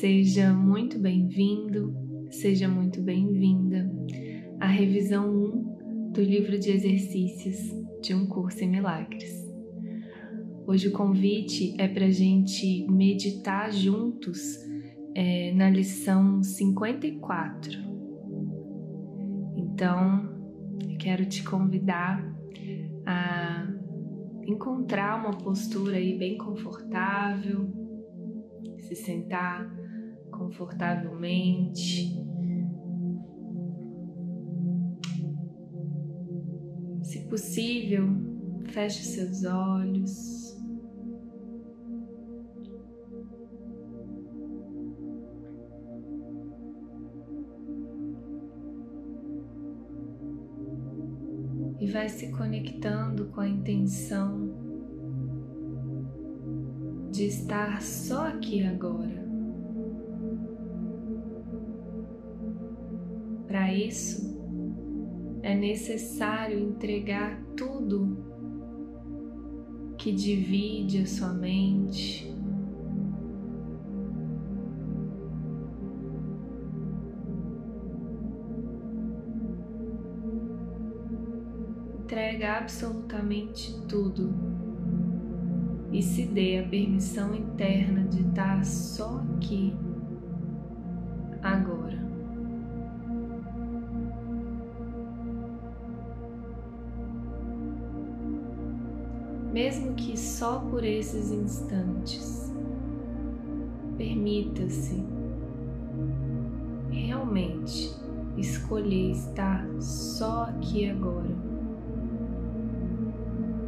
Seja muito bem-vindo, seja muito bem-vinda à revisão 1 do livro de exercícios de um curso em milagres. Hoje o convite é para a gente meditar juntos é, na lição 54. Então, quero te convidar a encontrar uma postura aí bem confortável, se sentar confortavelmente. Se possível, feche seus olhos. e vai se conectando com a intenção de estar só aqui agora. Para isso, é necessário entregar tudo que divide a sua mente, entrega absolutamente tudo e se dê a permissão interna de estar só aqui, Mesmo que só por esses instantes, permita-se realmente escolher estar só aqui agora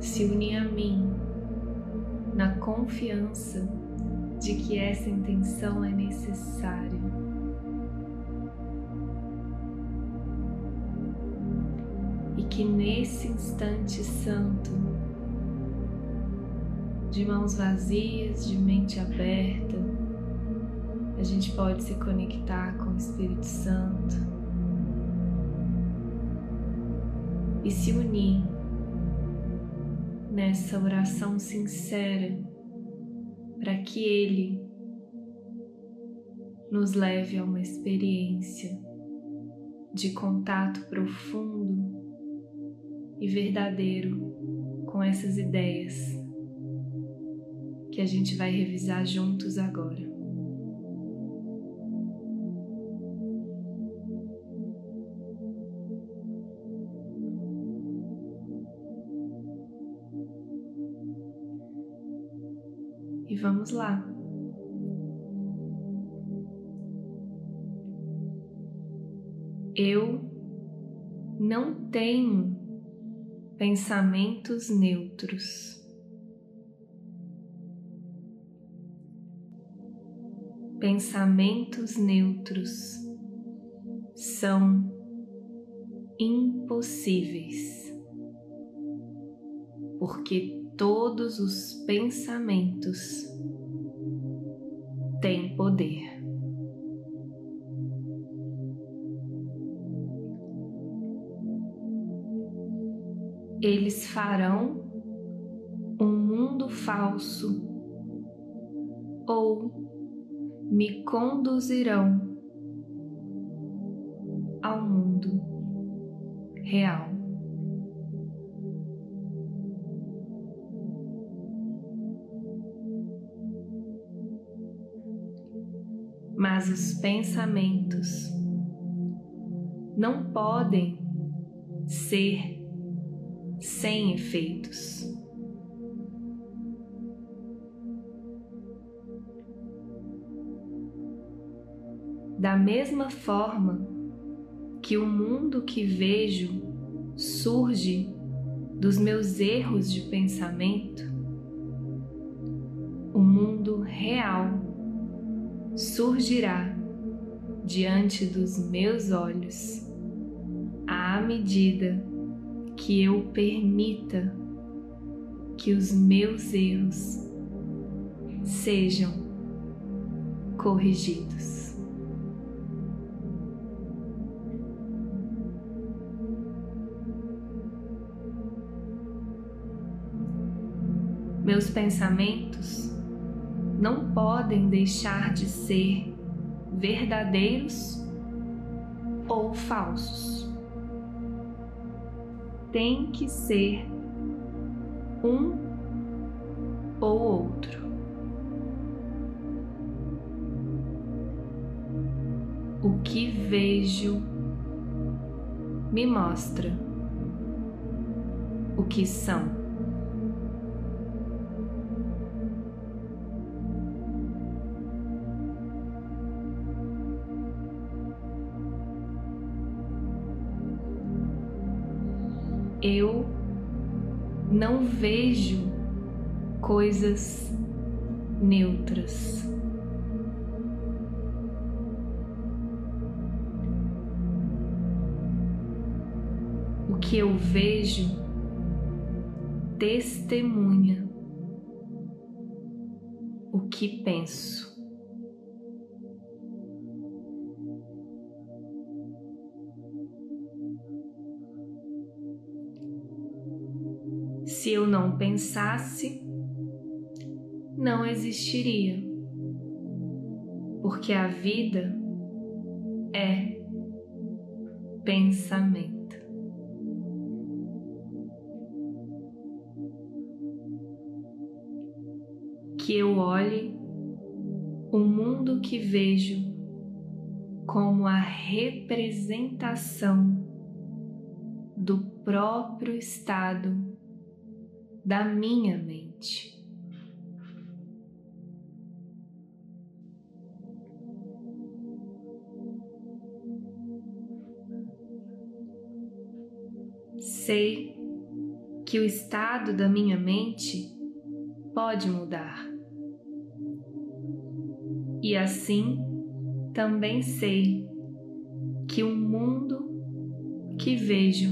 se unir a mim na confiança de que essa intenção é necessária. E que nesse instante santo, de mãos vazias, de mente aberta, a gente pode se conectar com o Espírito Santo e se unir nessa oração sincera para que Ele nos leve a uma experiência de contato profundo e verdadeiro com essas ideias que a gente vai revisar juntos agora. E vamos lá. Eu não tenho pensamentos neutros. Pensamentos neutros são impossíveis, porque todos os pensamentos têm poder. Eles farão um mundo falso ou me conduzirão ao mundo real. mas os pensamentos não podem ser sem efeitos. Da mesma forma que o mundo que vejo surge dos meus erros de pensamento, o mundo real surgirá diante dos meus olhos à medida que eu permita que os meus erros sejam corrigidos. Meus pensamentos não podem deixar de ser verdadeiros ou falsos. Tem que ser um ou outro. O que vejo me mostra o que são. Não vejo coisas neutras. O que eu vejo testemunha o que penso. Se eu não pensasse, não existiria, porque a vida é pensamento. Que eu olhe o mundo que vejo como a representação do próprio estado da minha mente. Sei que o estado da minha mente pode mudar. E assim também sei que o mundo que vejo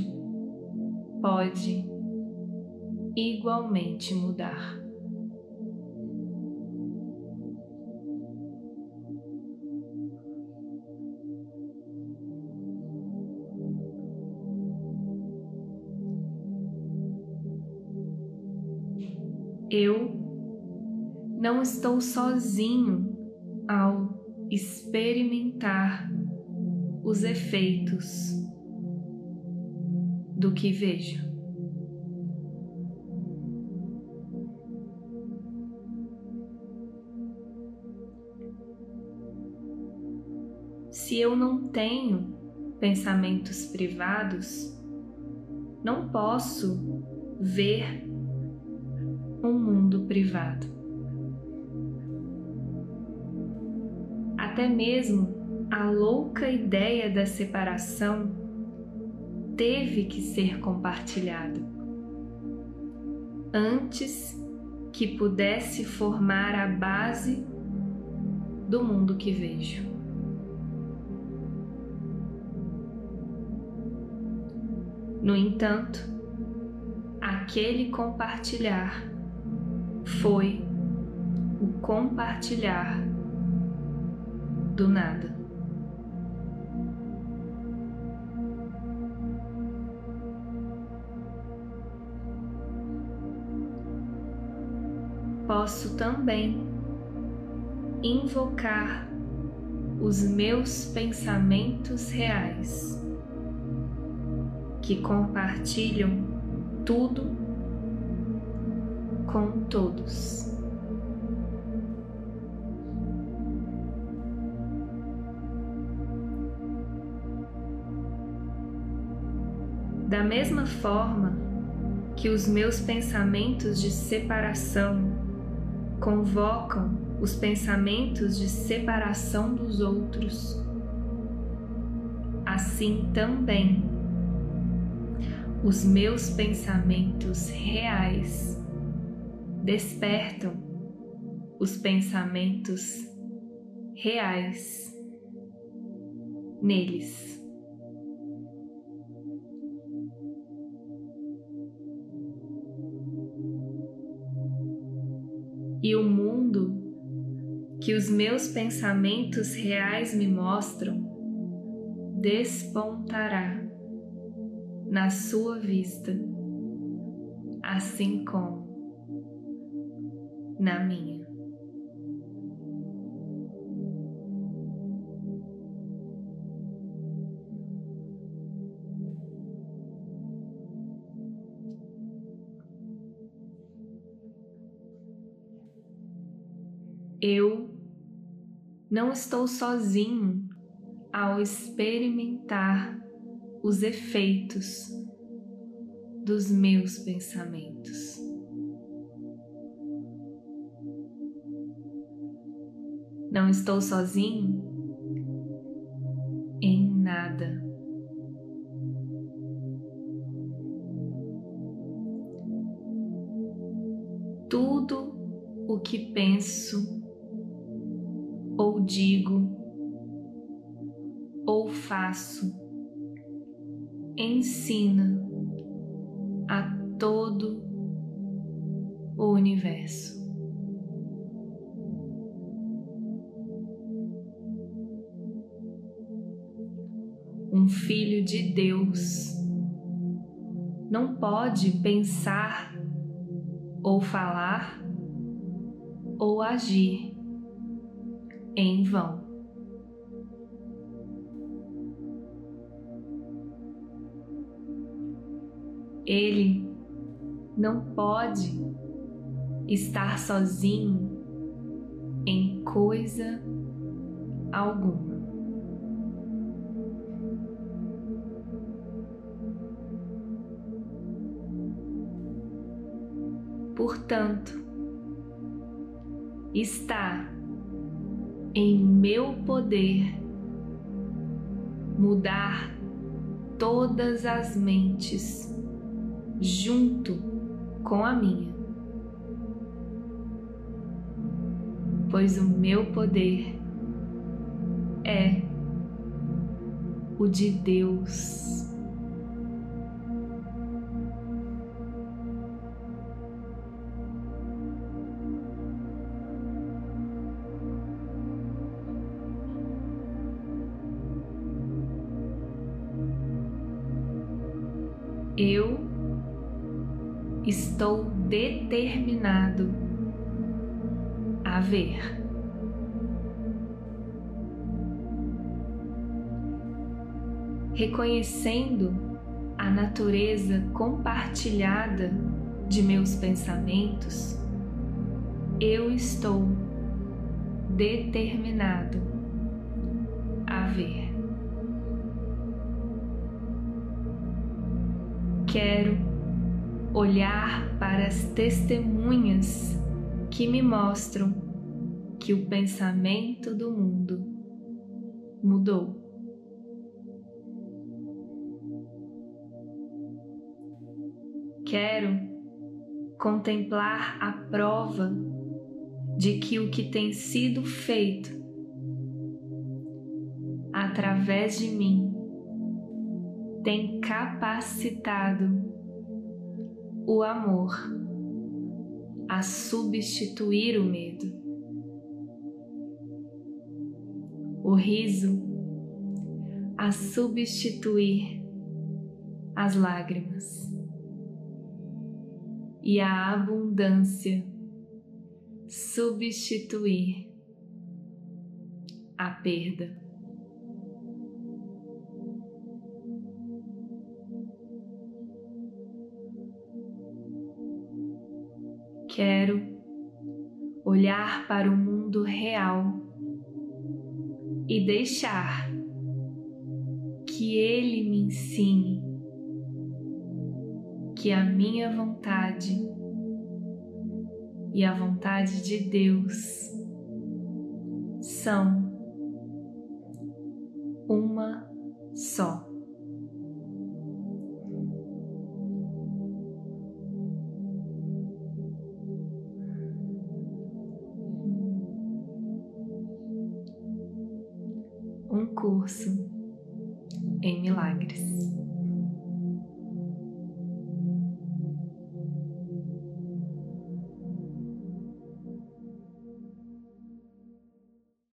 pode igualmente mudar. Eu não estou sozinho ao experimentar os efeitos do que vejo. Se eu não tenho pensamentos privados, não posso ver um mundo privado. Até mesmo a louca ideia da separação teve que ser compartilhada antes que pudesse formar a base do mundo que vejo. No entanto, aquele compartilhar foi o compartilhar do nada. Posso também invocar os meus pensamentos reais que compartilham tudo com todos. Da mesma forma que os meus pensamentos de separação convocam os pensamentos de separação dos outros, assim também os meus pensamentos reais despertam os pensamentos reais neles. E o mundo que os meus pensamentos reais me mostram despontará na sua vista, assim como na minha. Eu não estou sozinho ao experimentar os efeitos dos meus pensamentos. Não estou sozinho em nada. Tudo o que penso ou digo ou faço ensina a todo o universo. Um filho de Deus não pode pensar ou falar ou agir em vão. Ele não pode estar sozinho em coisa alguma. Portanto, está em meu poder mudar todas as mentes junto com a minha. Pois o meu poder é o de Deus. Determinado a ver. Reconhecendo a natureza compartilhada de meus pensamentos, eu estou determinado a ver. Quero olhar para as testemunhas que me mostram que o pensamento do mundo mudou. Quero contemplar a prova de que o que tem sido feito através de mim tem capacitado o amor a substituir o medo. O riso a substituir as lágrimas e a abundância substituir a perda. Quero olhar para o mundo real e deixar que Ele me ensine que a minha vontade e a vontade de Deus são uma só.